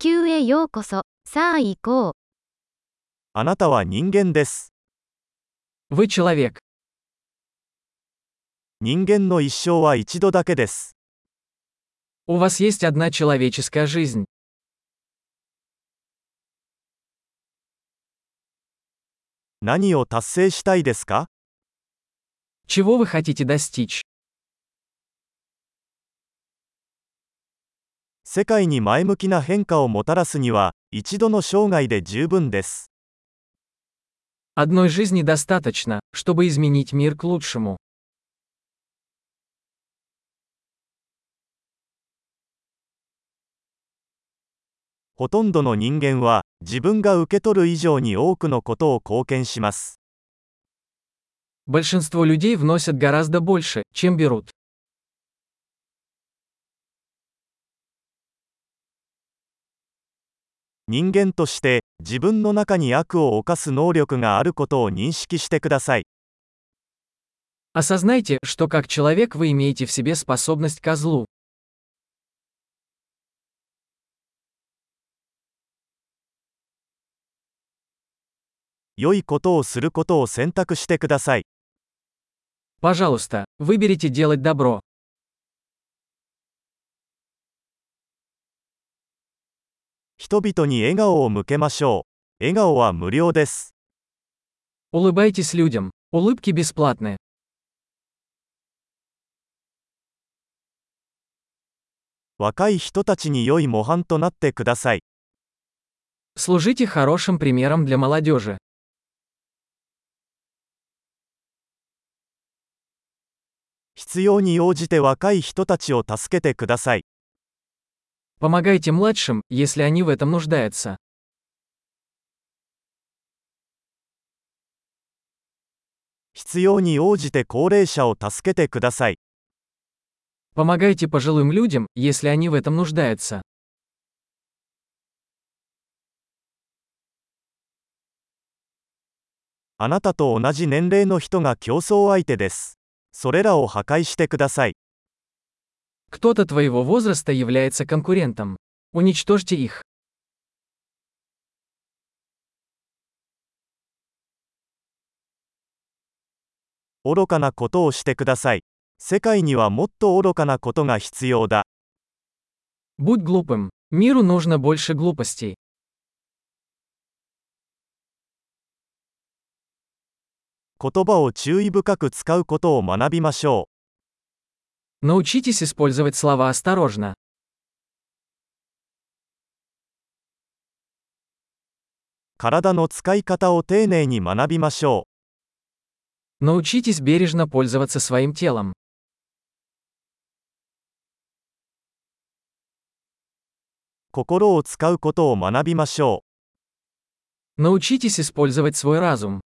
球へようこそ。さあ行こう。あなたは人間です。 Вы человек. 人間の一生は一度だけです。 У вас есть одна человеческая жизнь. 何を達成したいですか Чего вы хотите достичь? 世界に前向きな変化をもたらすには、一度の生涯で十分です。 Одной жизни достаточно, чтобы изменить мир к лучшему. ほとんどの人間は、自分が受け取る以上に多くのことを貢献します。 Большинство людей вносят гораздо больше, чем берут. 人間として、自分の中に悪を犯す能力があることを認識してください。 Осознайте, что как человек вы имеете в себе способность ко злу. 良いことをすることを選択してください。 Пожалуйста, выберите делать добро. 人々に笑顔を向けましょう。笑顔は無料です。 Улыбайтесь людям. Улыбки бесплатны. 若い人たちに良い模範となってください。 Служите хорошим примером для молодежи. 必要に応じて若い人たちを助けてください。 Помогайте младшим, если они в этом нуждаются. 必要に応じて高齢者を助けてください。 Помогайте пожилым людям, если они в этом нуждаются. あなたと同じ年齢の人が競争相手です。それらを破壊してください。 Кто-то твоего возраста является конкурентом. Уничтожьте их. 愚かなことをしてください。世界にはもっと愚かなことが必要だ。 Будь глупым. Миру нужно больше глупостей. 言葉を注意深く使うことを学びましょう。 う。Научитесь использовать слова осторожно. Научитесь бережно пользоваться своим телом. Научитесь использовать свой разум.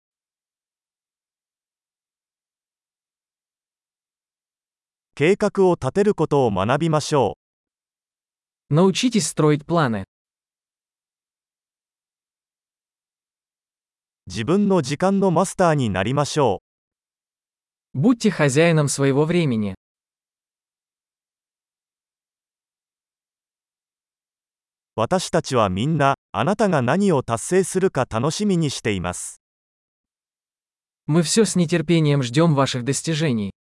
計画を立てることを学びましょう。 Научитесь строить планы. 自分の時間のマスターになりましょう。 Будьте хозяином своего времени. 私たちはみんな、あなたが何を達成するか楽しみにしています。 Мы все с нетерпением ждем ваших достижений.